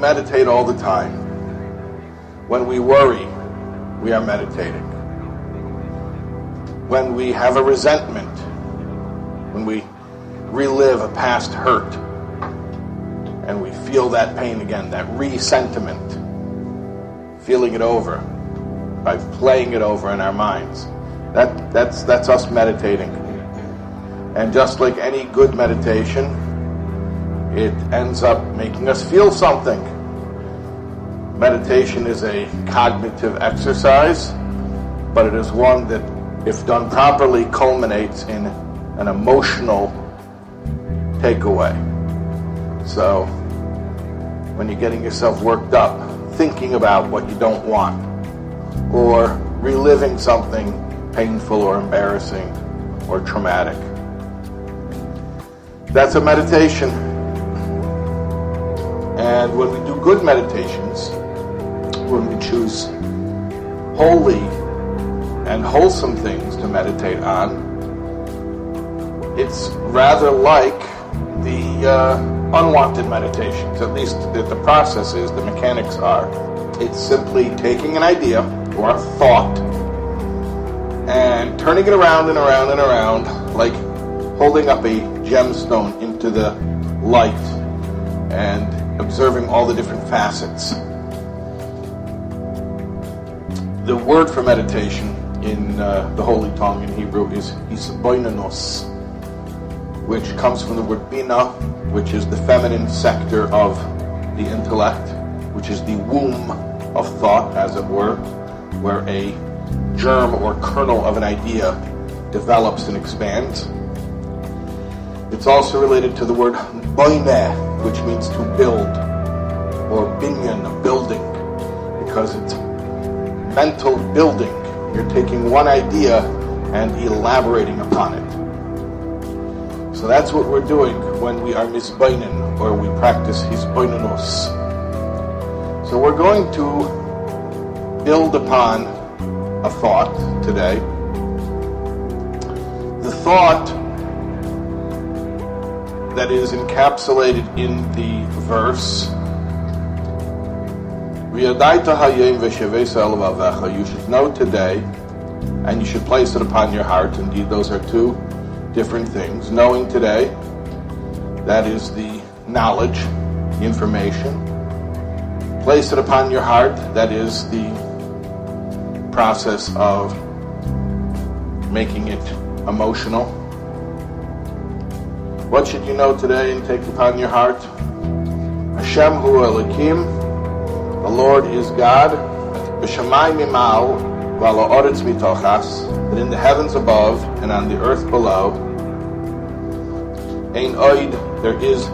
meditate all the time. When we worry, we are meditating. When we have a resentment, when we relive a past hurt, and we feel that pain again, that resentiment, feeling it over by playing it over in our minds. That, that's, that's us meditating. And just like any good meditation, it ends up making us feel something. Meditation is a cognitive exercise, but it is one that, if done properly, culminates in an emotional takeaway. So, when you're getting yourself worked up, thinking about what you don't want, or reliving something painful or embarrassing or traumatic. That's a meditation. And when we do good meditations, when we choose holy and wholesome things to meditate on, it's rather like the uh, unwanted meditations, at least the, the process is, the mechanics are. It's simply taking an idea or a thought and turning it around and around and around like holding up a gemstone into the light and observing all the different facets. The word for meditation in uh, the Holy Tongue in Hebrew is hisboinanos, which comes from the word bina, which is the feminine sector of the intellect, which is the womb of thought, as it were, where a germ or kernel of an idea develops and expands. It's also related to the word boineh, which means to build, or binyan, a building, because it's mental building. You're taking one idea and elaborating upon it. So that's what we're doing when we are misbainin, or we practice hisbainanos. So we're going to build upon a thought today. The thought that is encapsulated in the verse. You should know today, and you should place it upon your heart. Indeed, those are two different things. Knowing today, that is the knowledge, the information. Place it upon your heart, that is the process of making it emotional. What should you know today and take upon your heart? Hashem hu Elokim, the Lord is God. That in the heavens above and on the earth below, ein oid, there is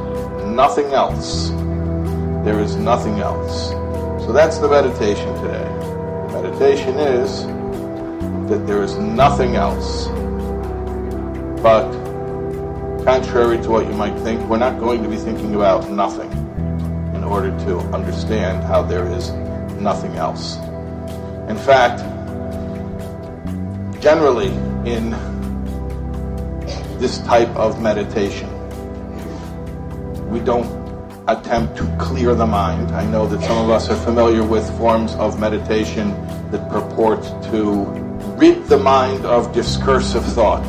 nothing else. There is nothing else. So that's the meditation today. The Meditation is that there is nothing else but contrary to what you might think, we're not going to be thinking about nothing in order to understand how there is nothing else. In fact, generally in this type of meditation, we don't attempt to clear the mind. I know that some of us are familiar with forms of meditation that purport to rid the mind of discursive thought.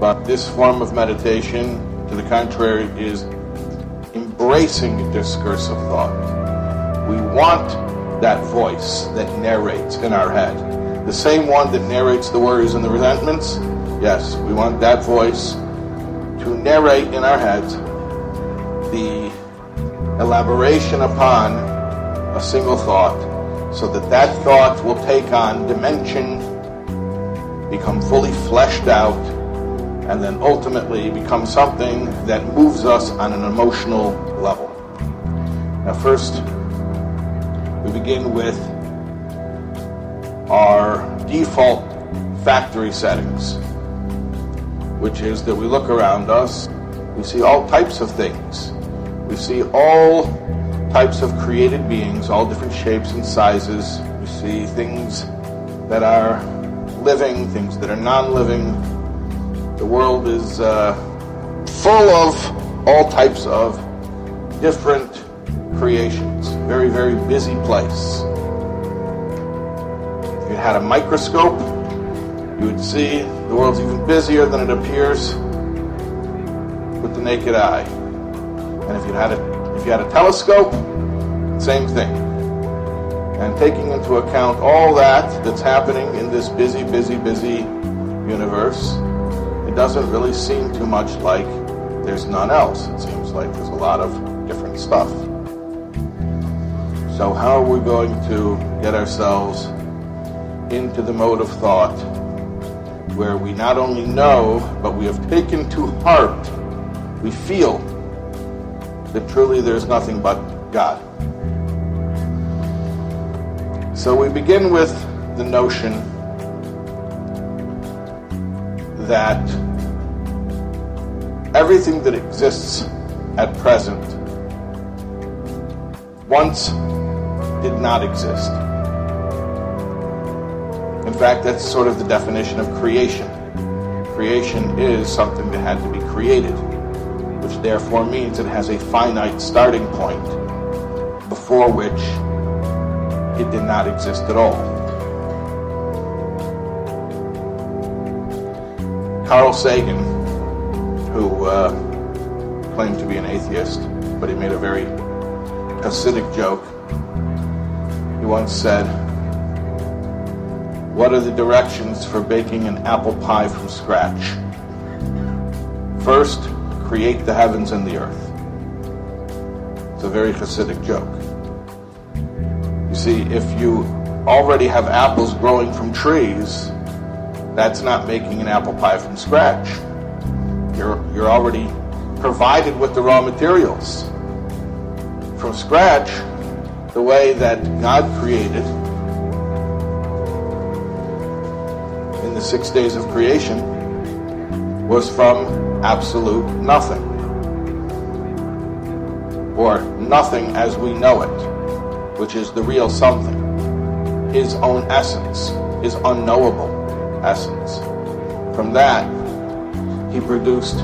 But this form of meditation, to the contrary, is embracing discursive thought. We want that voice that narrates in our head. The same one that narrates the worries and the resentments. Yes, we want that voice to narrate in our heads the elaboration upon a single thought so that that thought will take on dimension, become fully fleshed out, and then ultimately become something that moves us on an emotional level. Now, first, we begin with our default factory settings, which is that we look around us, we see all types of things. We see all types of created beings, all different shapes and sizes. We see things that are living, things that are non living, the world is uh, full of all types of different creations. Very, very busy place. If you had a microscope, you would see the world's even busier than it appears with the naked eye. And if you had a, if you had a telescope, same thing. And taking into account all that that's happening in this busy, busy, busy universe, doesn't really seem too much like there's none else. It seems like there's a lot of different stuff. So, how are we going to get ourselves into the mode of thought where we not only know, but we have taken to heart, we feel that truly there's nothing but God? So, we begin with the notion that everything that exists at present once did not exist. In fact, that's sort of the definition of creation. Creation is something that had to be created, which therefore means it has a finite starting point before which it did not exist at all. Carl Sagan, who uh, claimed to be an atheist, but he made a very Hasidic joke. He once said, What are the directions for baking an apple pie from scratch? First, create the heavens and the earth. It's a very Hasidic joke. You see, if you already have apples growing from trees, that's not making an apple pie from scratch. You're, already provided with the raw materials from scratch the way that God created in the six days of creation was from absolute nothing. Or nothing as we know it, which is the real something. His own essence, his unknowable essence. From that, he produced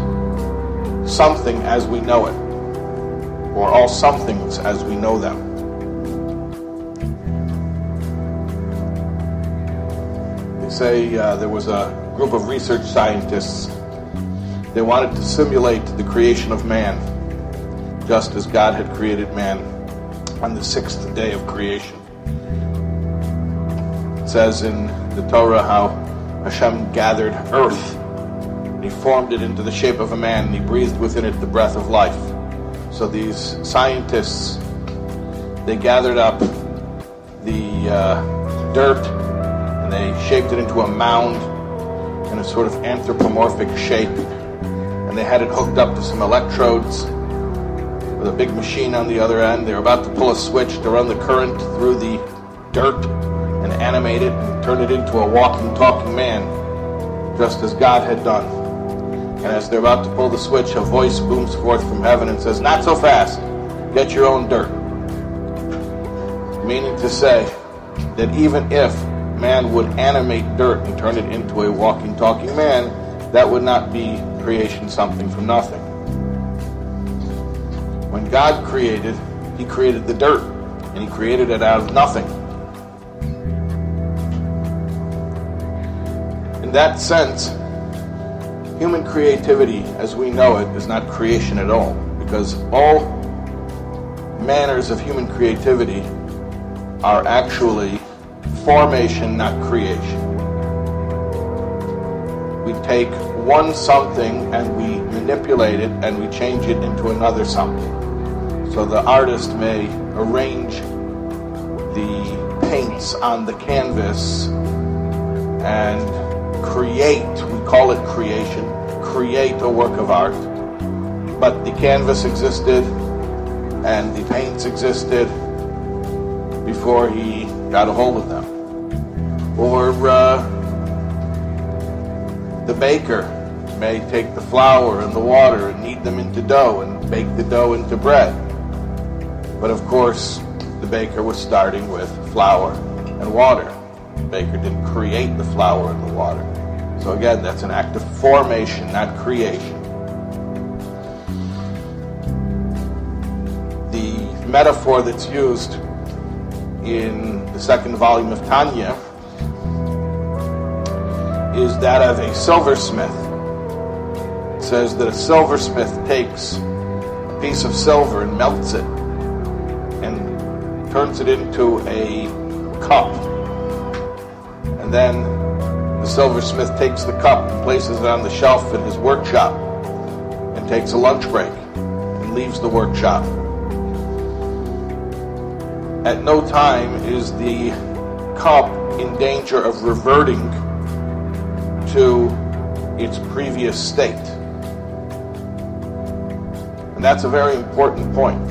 something as we know it or all somethings as we know them. They say uh, there was a group of research scientists. They wanted to simulate the creation of man, just as God had created man on the sixth day of creation. It says in the Torah how Hashem gathered earth. He formed it into the shape of a man, and he breathed within it the breath of life. So these scientists, they gathered up the uh, dirt and they shaped it into a mound in a sort of anthropomorphic shape. And they had it hooked up to some electrodes with a big machine on the other end. They were about to pull a switch to run the current through the dirt and animate it and turn it into a walking, talking man, just as God had done. And as they're about to pull the switch, a voice booms forth from heaven and says, Not so fast. Get your own dirt. Meaning to say that even if man would animate dirt and turn it into a walking, talking man, that would not be creation something from nothing. When God created, He created the dirt, and He created it out of nothing. In that sense, human creativity as we know it is not creation at all, because all manners of human creativity are actually formation, not creation. We take one something and we manipulate it and we change it into another something. So the artist may arrange the paints on the canvas and create, we call it creation, create a work of art. But the canvas existed and the paints existed before he got a hold of them. Or uh, the baker may take the flour and the water and knead them into dough and bake the dough into bread. But of course, the baker was starting with flour and water. The baker didn't create the flour and the water. So again, that's an act of formation, not creation. The metaphor that's used in the second volume of Tanya is that of a silversmith. It says that a silversmith takes a piece of silver and melts it and turns it into a cup. And then the silversmith takes the cup and places it on the shelf in his workshop and takes a lunch break and leaves the workshop. At no time is the cup in danger of reverting to its previous state. And that's a very important point.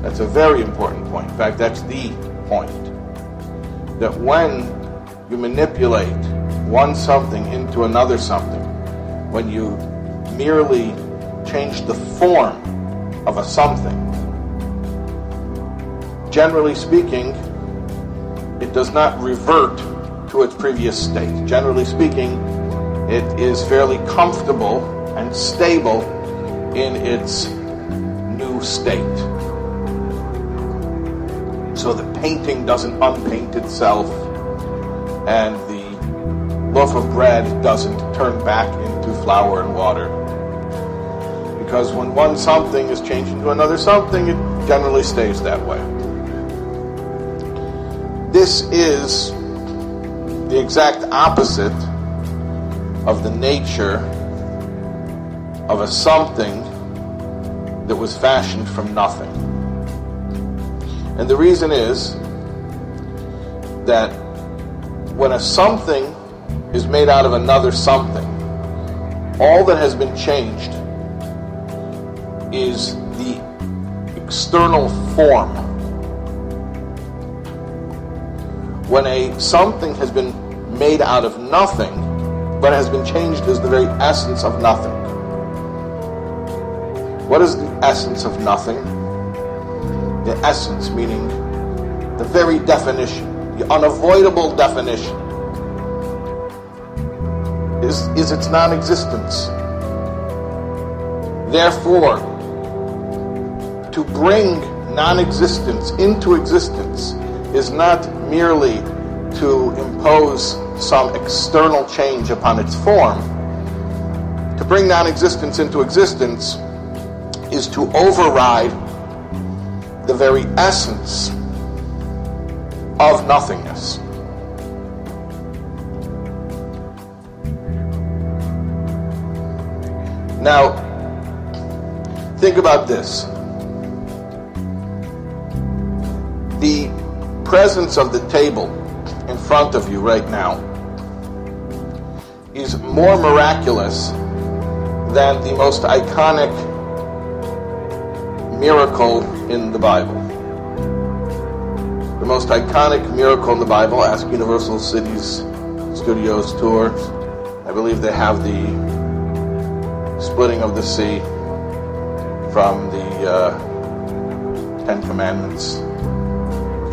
That's a very important point. In fact, that's the point. That when you manipulate one something into another something, when you merely change the form of a something, generally speaking, it does not revert to its previous state. Generally speaking, it is fairly comfortable and stable in its new state. So the painting doesn't unpaint itself and loaf of bread doesn't turn back into flour and water. Because when one something is changed into another something, it generally stays that way. This is the exact opposite of the nature of a something that was fashioned from nothing. And the reason is that when a something is made out of another something, all that has been changed is the external form when a something has been made out of nothing, but has been changed as the very essence of nothing. What is the essence of nothing? The essence, meaning the very definition, the unavoidable definition, is, is its non existence. Therefore, to bring non existence into existence is not merely to impose some external change upon its form. To bring non existence into existence is to override the very essence of nothingness. Now, think about this. The presence of the table in front of you right now is more miraculous than the most iconic miracle in the Bible. The most iconic miracle in the Bible, ask Universal Cities Studios tour. I believe they have the splitting of the sea from the uh, Ten Commandments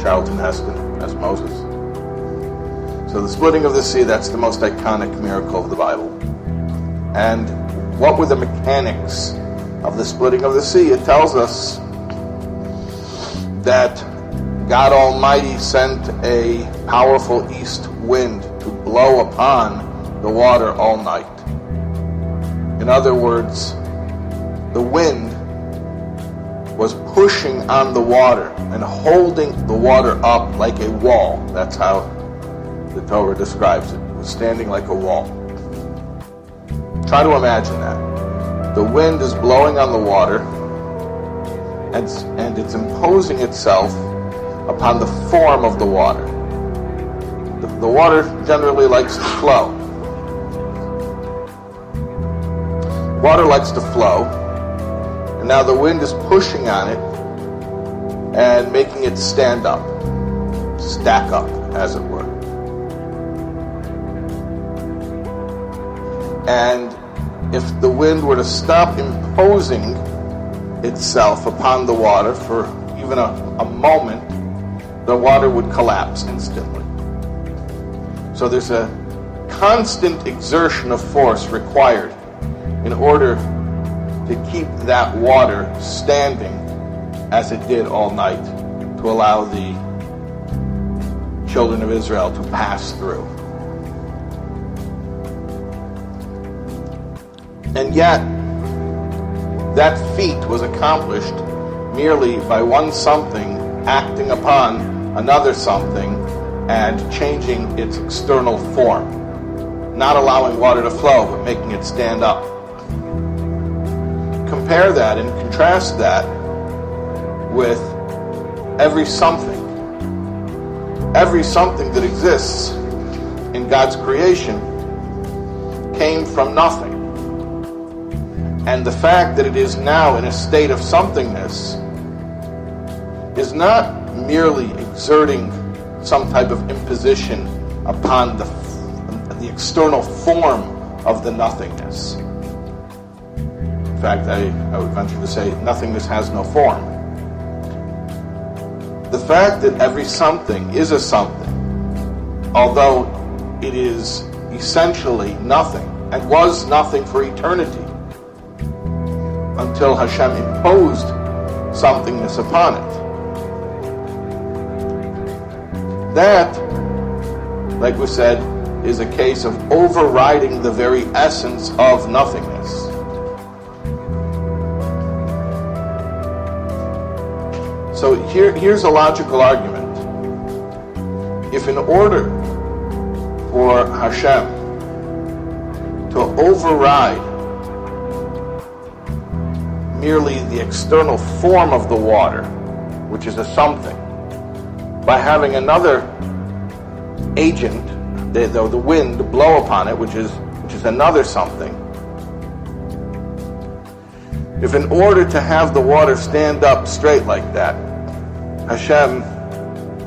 Charlton Heston as Moses. So the splitting of the sea, that's the most iconic miracle of the Bible. And what were the mechanics of the splitting of the sea? It tells us that God Almighty sent a powerful east wind to blow upon the water all night. In other words, the wind was pushing on the water and holding the water up like a wall. That's how the Torah describes it. It was standing like a wall. Try to imagine that. The wind is blowing on the water and, and it's imposing itself upon the form of the water. The, the water generally likes to flow. Water likes to flow, and now the wind is pushing on it and making it stand up, stack up, as it were. And if the wind were to stop imposing itself upon the water for even a, a moment, the water would collapse instantly. So there's a constant exertion of force required in order to keep that water standing as it did all night to allow the children of Israel to pass through. And yet, that feat was accomplished merely by one something acting upon another something and changing its external form, not allowing water to flow, but making it stand up. Compare that and contrast that with every something. Every something that exists in God's creation came from nothing. And the fact that it is now in a state of somethingness is not merely exerting some type of imposition upon the, the external form of the nothingness. In fact, I, I would venture to say nothingness has no form. The fact that every something is a something, although it is essentially nothing and was nothing for eternity, until Hashem imposed somethingness upon it. That, like we said, is a case of overriding the very essence of nothingness. So here, here's a logical argument. If in order for Hashem to override merely the external form of the water, which is a something, by having another agent, the, the, the wind, blow upon it, which is, which is another something. If in order to have the water stand up straight like that, Hashem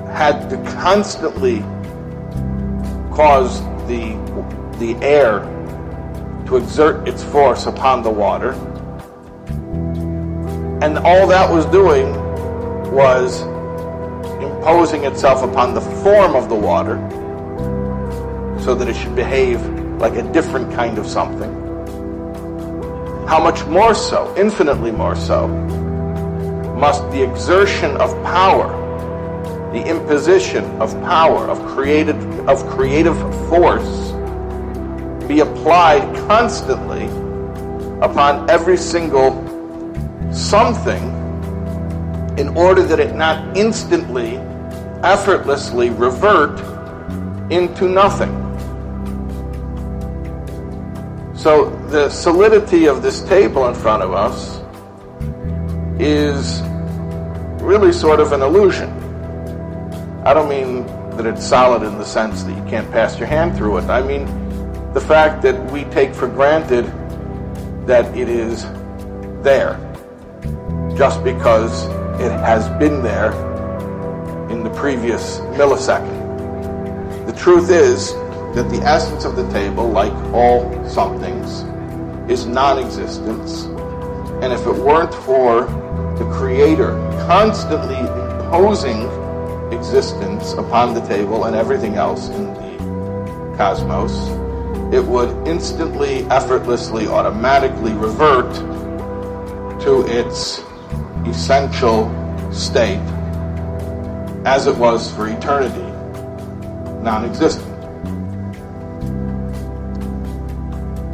had to constantly cause the, the air to exert its force upon the water, and all that was doing was imposing itself upon the form of the water so that it should behave like a different kind of something. How much more so, infinitely more so, must the exertion of power, the imposition of power, of created of creative force be applied constantly upon every single something in order that it not instantly, effortlessly revert into nothing. So the solidity of this table in front of us is really sort of an illusion. I don't mean that it's solid in the sense that you can't pass your hand through it. I mean the fact that we take for granted that it is there just because it has been there in the previous millisecond. The truth is that the essence of the table, like all somethings, is non existence. And if it weren't for the Creator constantly imposing existence upon the table and everything else in the cosmos, it would instantly, effortlessly, automatically revert to its essential state as it was for eternity, non existent.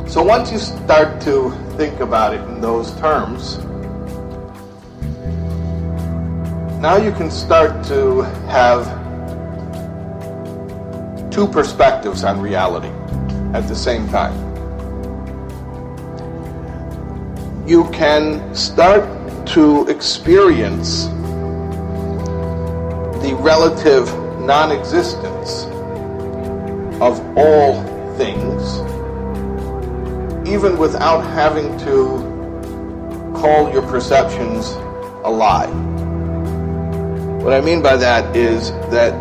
So once you start to think about it in those terms, now you can start to have two perspectives on reality at the same time. You can start to experience the relative non existence of all things, even without having to call your perceptions a lie. What I mean by that is that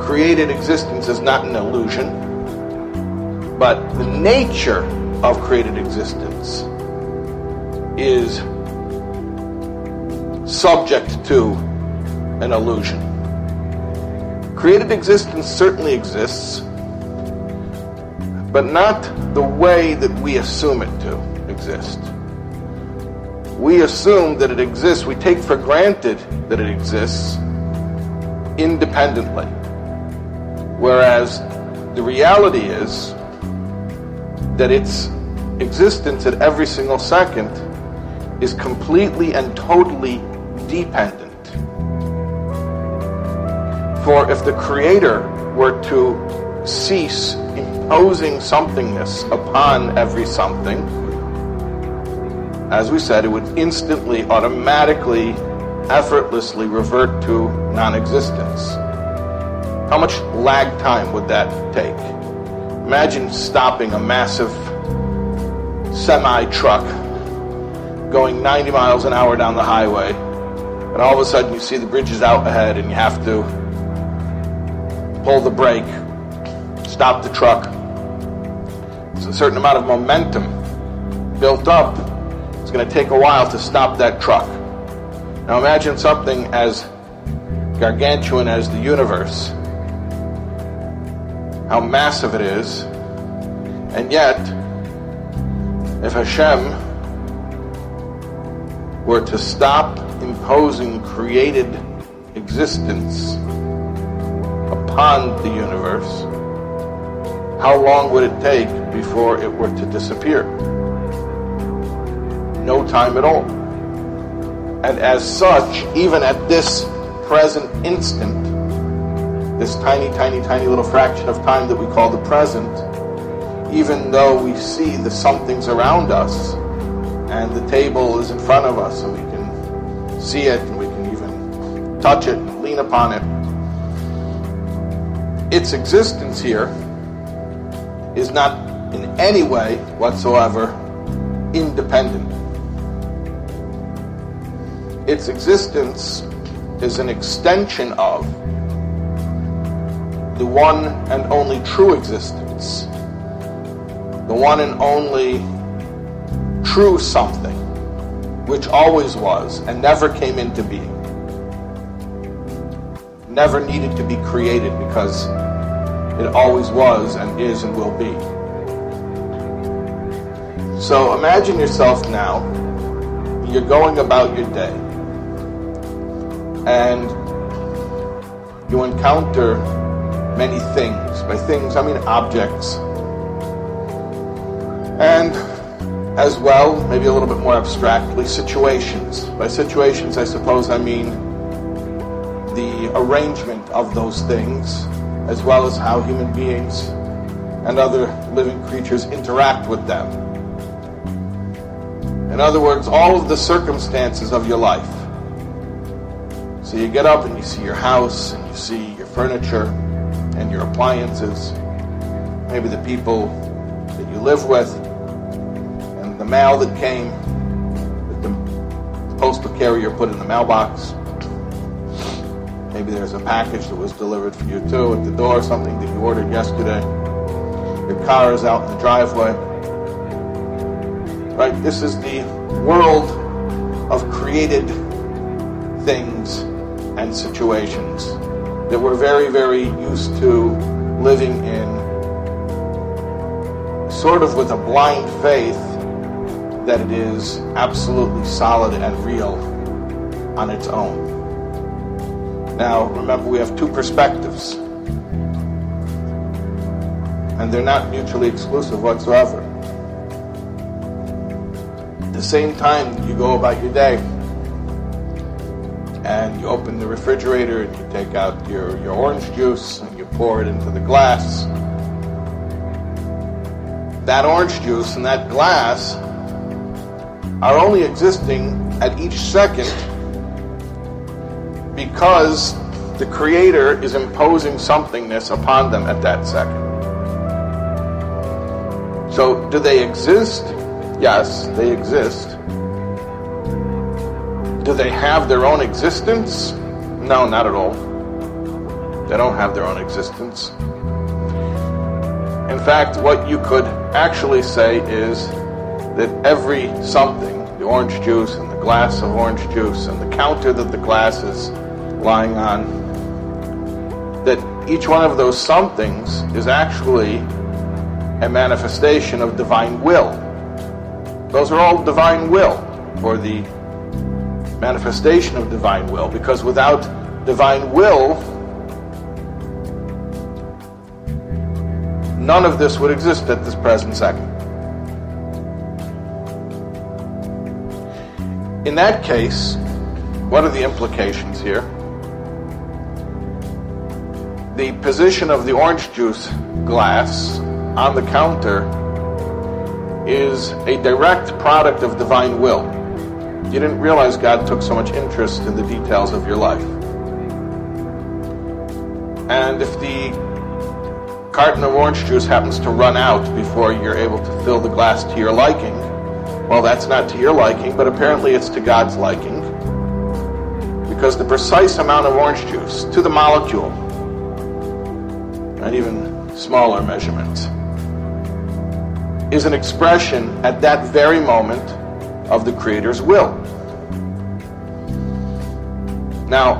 created existence is not an illusion, but the nature of created existence is subject to an illusion. Created existence certainly exists, but not the way that we assume it to exist. we assume that it exists, we take for granted that it exists independently. Whereas the reality is that its existence at every single second is completely and totally dependent. For if the Creator were to cease imposing somethingness upon every something, as we said, it would instantly, automatically, effortlessly revert to non existence. How much lag time would that take? Imagine stopping a massive semi truck going 90 miles an hour down the highway, and all of a sudden you see the bridge is out ahead and you have to pull the brake, stop the truck. It's a certain amount of momentum built up. It's going to take a while to stop that truck. Now imagine something as gargantuan as the universe how massive it is. And yet, if Hashem were to stop imposing created existence upon the universe, how long would it take before it were to disappear? No time at all. And as such, even at this present instant, this tiny, tiny, tiny little fraction of time that we call the present, even though we see the somethings around us and the table is in front of us and we can see it and we can even touch it and lean upon it, its existence here is not in any way whatsoever independent. Its existence is an extension of the one and only true existence, the one and only true something, which always was and never came into being, never needed to be created because it always was and is and will be. So imagine yourself now, you're going about your day, and you encounter many things. By things, I mean objects. And as well, maybe a little bit more abstractly, situations. By situations, I suppose I mean the arrangement of those things, as well as how human beings and other living creatures interact with them. In other words, all of the circumstances of your life. So you get up and you see your house and you see your furniture and your appliances, maybe the people that you live with, and the mail that came that the postal carrier put in the mailbox. Maybe there's a package that was delivered for you too at the door, something that you ordered yesterday. Your car is out in the driveway. Right? This is the world of created things and situations that we're very, very used to living in, sort of with a blind faith that it is absolutely solid and real on its own. Now, remember, we have two perspectives, and they're not mutually exclusive whatsoever. At the same time, you go about your day you open the refrigerator and you take out your, your orange juice and you pour it into the glass. That orange juice and that glass are only existing at each second because the Creator is imposing somethingness upon them at that second. So, do they exist? Yes, they exist. Do they have their own existence? No, not at all. They don't have their own existence. In fact, what you could actually say is that every something, the orange juice and the glass of orange juice and the counter that the glass is lying on, that each one of those somethings is actually a manifestation of divine will. Those are all divine will for the manifestation of divine will, because without divine will, none of this would exist at this present second. In that case, what are the implications here? The position of the orange juice glass on the counter is a direct product of divine will. You didn't realize God took so much interest in the details of your life. And if the carton of orange juice happens to run out before you're able to fill the glass to your liking, well, that's not to your liking, but apparently it's to God's liking. Because the precise amount of orange juice to the molecule, and even smaller measurements, is an expression at that very moment of the Creator's will. Now,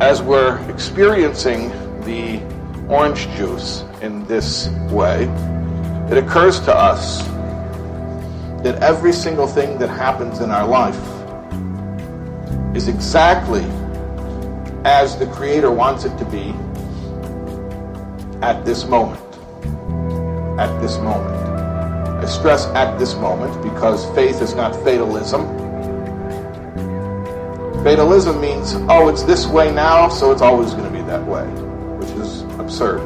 as we're experiencing the orange juice in this way, it occurs to us that every single thing that happens in our life is exactly as the Creator wants it to be at this moment. At this moment. Stress at this moment because faith is not fatalism. Fatalism means, oh, it's this way now, so it's always going to be that way, which is absurd.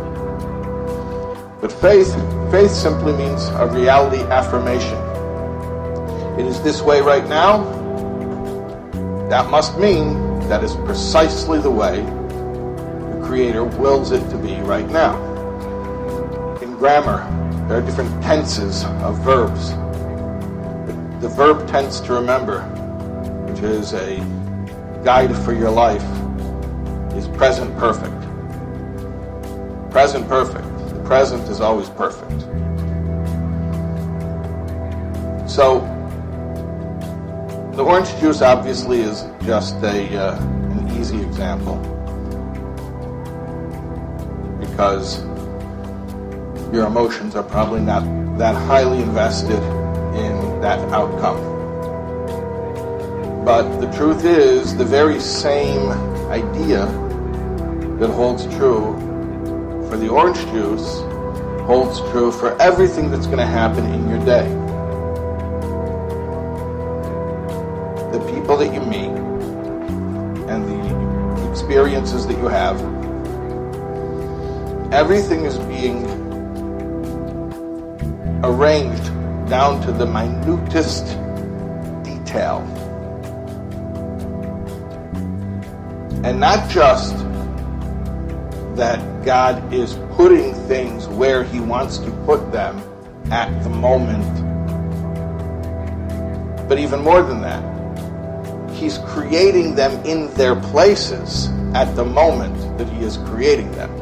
But faith, faith simply means a reality affirmation. It is this way right now. That must mean that is precisely the way the Creator wills it to be right now. In grammar, there are different tenses of verbs. The verb tense to remember, which is a guide for your life, is present perfect. Present perfect. The present is always perfect. So, the orange juice obviously is just a uh, an easy example because your emotions are probably not that highly invested in that outcome. But the truth is, the very same idea that holds true for the orange juice holds true for everything that's going to happen in your day. The people that you meet and the experiences that you have, everything is being arranged down to the minutest detail. And not just that God is putting things where He wants to put them at the moment, but even more than that, He's creating them in their places at the moment that He is creating them.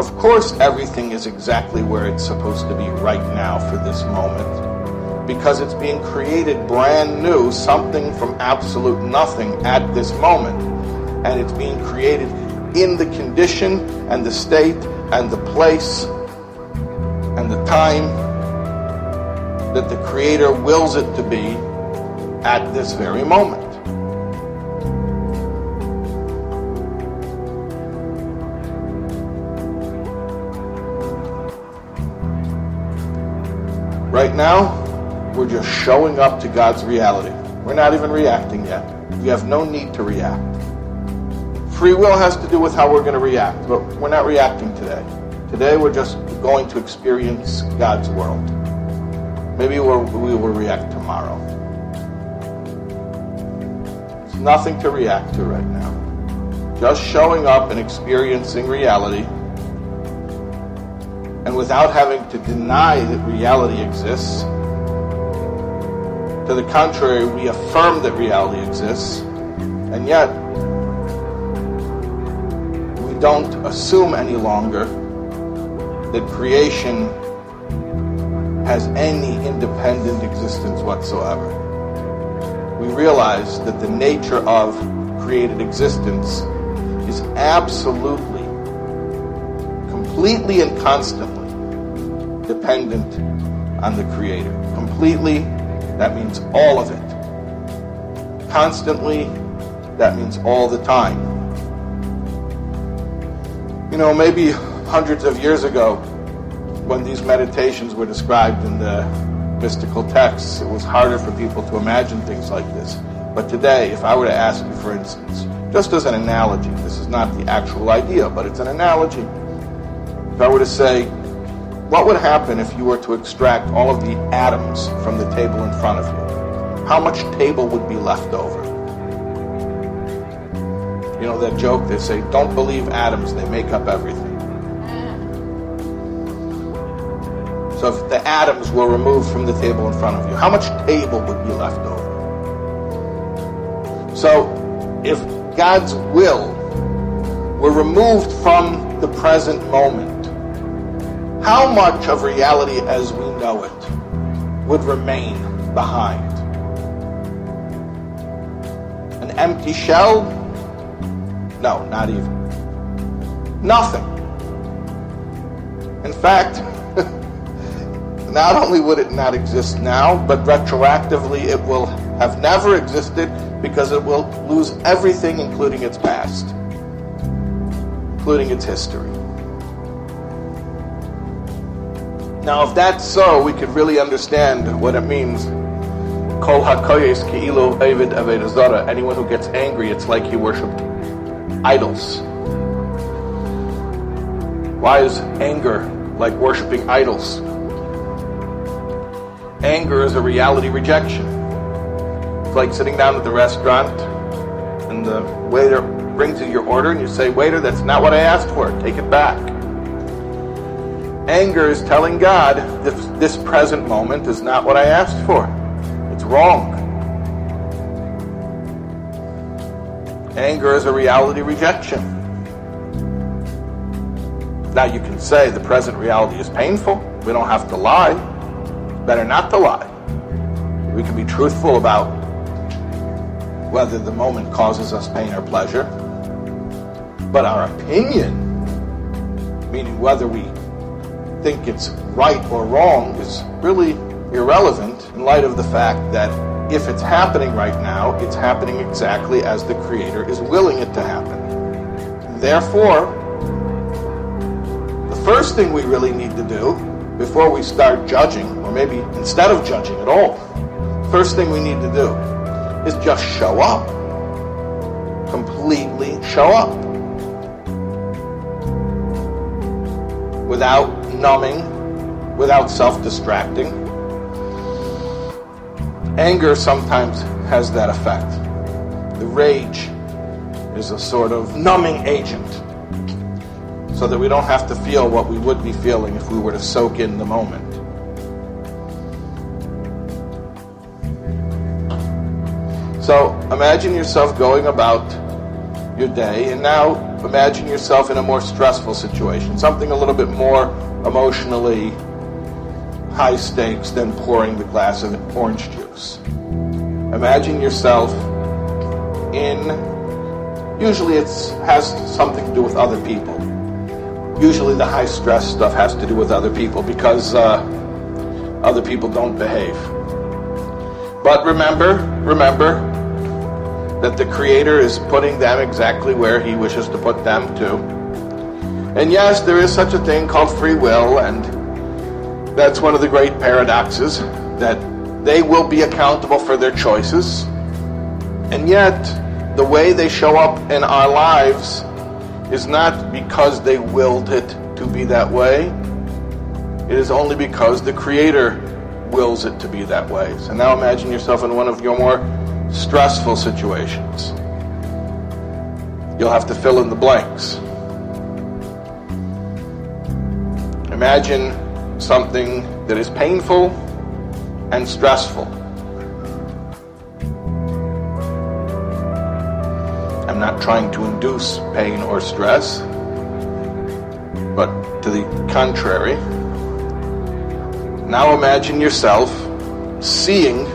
Of course, everything is exactly where it's supposed to be right now for this moment. Because it's being created brand new, something from absolute nothing at this moment. And it's being created in the condition and the state and the place and the time that the Creator wills it to be at this very moment. Now, we're just showing up to God's reality. We're not even reacting yet. We have no need to react. Free will has to do with how we're going to react, but we're not reacting today. Today, we're just going to experience God's world. Maybe we'll, we will react tomorrow. There's nothing to react to right now. Just showing up and experiencing reality and without having to deny that reality exists. To the contrary, we affirm that reality exists, and yet we don't assume any longer that creation has any independent existence whatsoever. We realize that the nature of created existence is absolutely completely and constantly dependent on the Creator. Completely, that means all of it. Constantly, that means all the time. You know, maybe hundreds of years ago, when these meditations were described in the mystical texts, it was harder for people to imagine things like this. But today, if I were to ask you, for instance, just as an analogy, this is not the actual idea, but it's an analogy. If I were to say, what would happen if you were to extract all of the atoms from the table in front of you? How much table would be left over? You know that joke, they say, don't believe atoms, they make up everything. So if the atoms were removed from the table in front of you, how much table would be left over? So if God's will were removed from the present moment, how much of reality as we know it would remain behind? An empty shell? No, not even. Nothing. In fact, not only would it not exist now, but retroactively it will have never existed because it will lose everything, including its past, including its history. Now, if that's so, we could really understand what it means. Kol hakoyes ki'ilu avid avedazara. Anyone who gets angry, it's like he worshipped idols. Why is anger like worshiping idols? Anger is a reality rejection. It's like sitting down at the restaurant and the waiter brings you your order and you say, Waiter, that's not what I asked for. Take it back. Anger is telling God, this, this present moment is not what I asked for. It's wrong. Anger is a reality rejection. Now you can say the present reality is painful. We don't have to lie. Better not to lie. We can be truthful about whether the moment causes us pain or pleasure. But our opinion, meaning whether we think it's right or wrong, is really irrelevant in light of the fact that if it's happening right now, it's happening exactly as the Creator is willing it to happen. Therefore, the first thing we really need to do before we start judging, or maybe instead of judging at all, first thing we need to do is just show up. Completely show up. Without numbing, without self distracting. Anger sometimes has that effect. The rage is a sort of numbing agent so that we don't have to feel what we would be feeling if we were to soak in the moment. So imagine yourself going about your day, and now imagine yourself in a more stressful situation, something a little bit more emotionally high stakes than pouring the glass of orange juice. Imagine yourself in, usually it has something to do with other people. Usually the high stress stuff has to do with other people because uh, other people don't behave. But remember, remember that the Creator is putting them exactly where He wishes to put them to. And yes, there is such a thing called free will, and that's one of the great paradoxes that they will be accountable for their choices. And yet, the way they show up in our lives is not because they willed it to be that way. It is only because the Creator wills it to be that way. So now imagine yourself in one of your more stressful situations. You'll have to fill in the blanks. Imagine something that is painful and stressful. I'm not trying to induce pain or stress, but to the contrary. Now imagine yourself seeing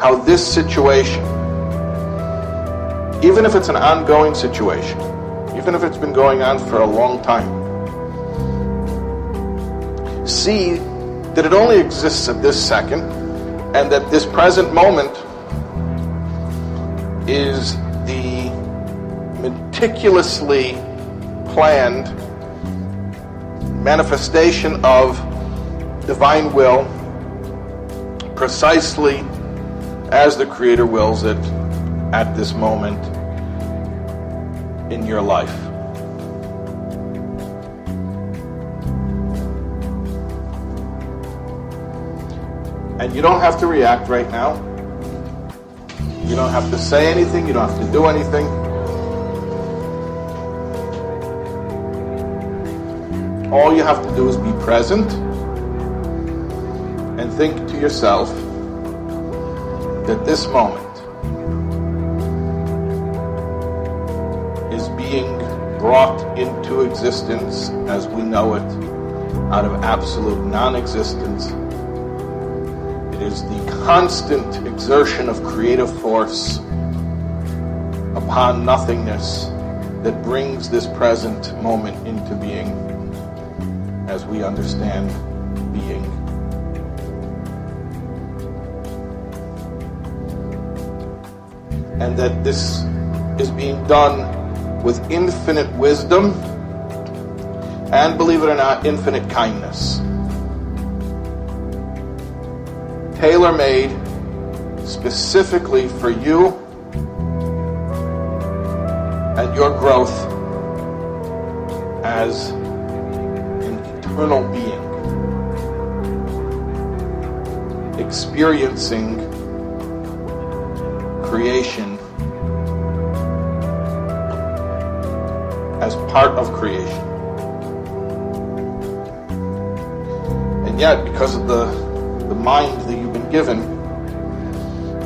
how this situation, even if it's an ongoing situation, even if it's been going on for a long time, see that it only exists at this second, and that this present moment is the meticulously planned manifestation of divine will precisely as the Creator wills it at this moment in your life. And you don't have to react right now. You don't have to say anything. You don't have to do anything. All you have to do is be present and think to yourself that this moment is being brought into existence as we know it out of absolute non existence is the constant exertion of creative force upon nothingness that brings this present moment into being as we understand being. And that this is being done with infinite wisdom and, believe it or not, infinite kindness. Tailor made specifically for you and your growth as an eternal being, experiencing creation as part of creation. And yet, because of the, the mind that you given,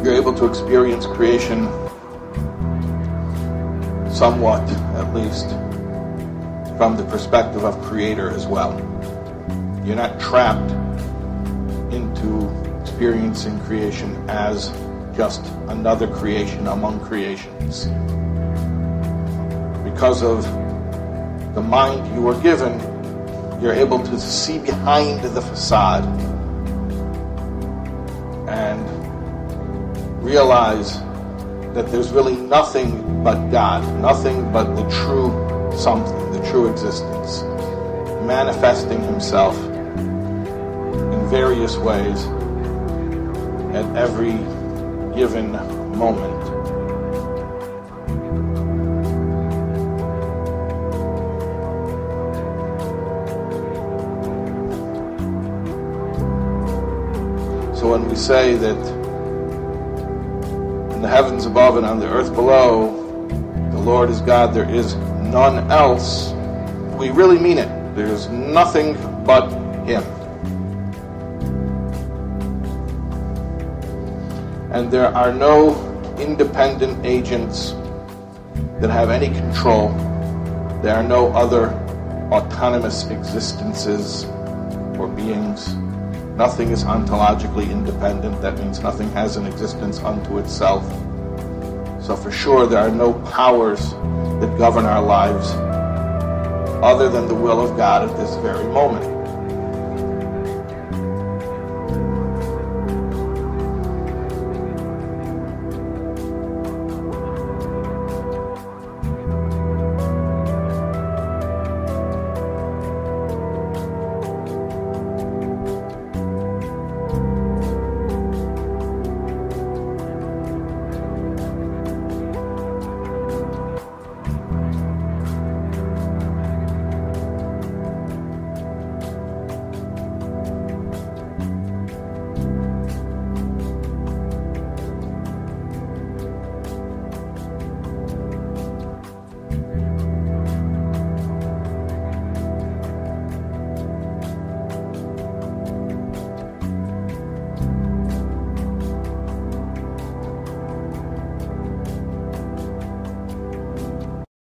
you're able to experience creation somewhat, at least, from the perspective of Creator as well. You're not trapped into experiencing creation as just another creation among creations. Because of the mind you were given, you're able to see behind the facade realize that there's really nothing but God, nothing but the true something, the true existence, manifesting Himself in various ways at every given moment. Say that in the heavens above and on the earth below, the Lord is God, there is none else. We really mean it. There's nothing but Him. And there are no independent agents that have any control. There are no other autonomous existences or beings. Nothing is ontologically independent. That means nothing has an existence unto itself. So, for sure, there are no powers that govern our lives other than the will of God at this very moment.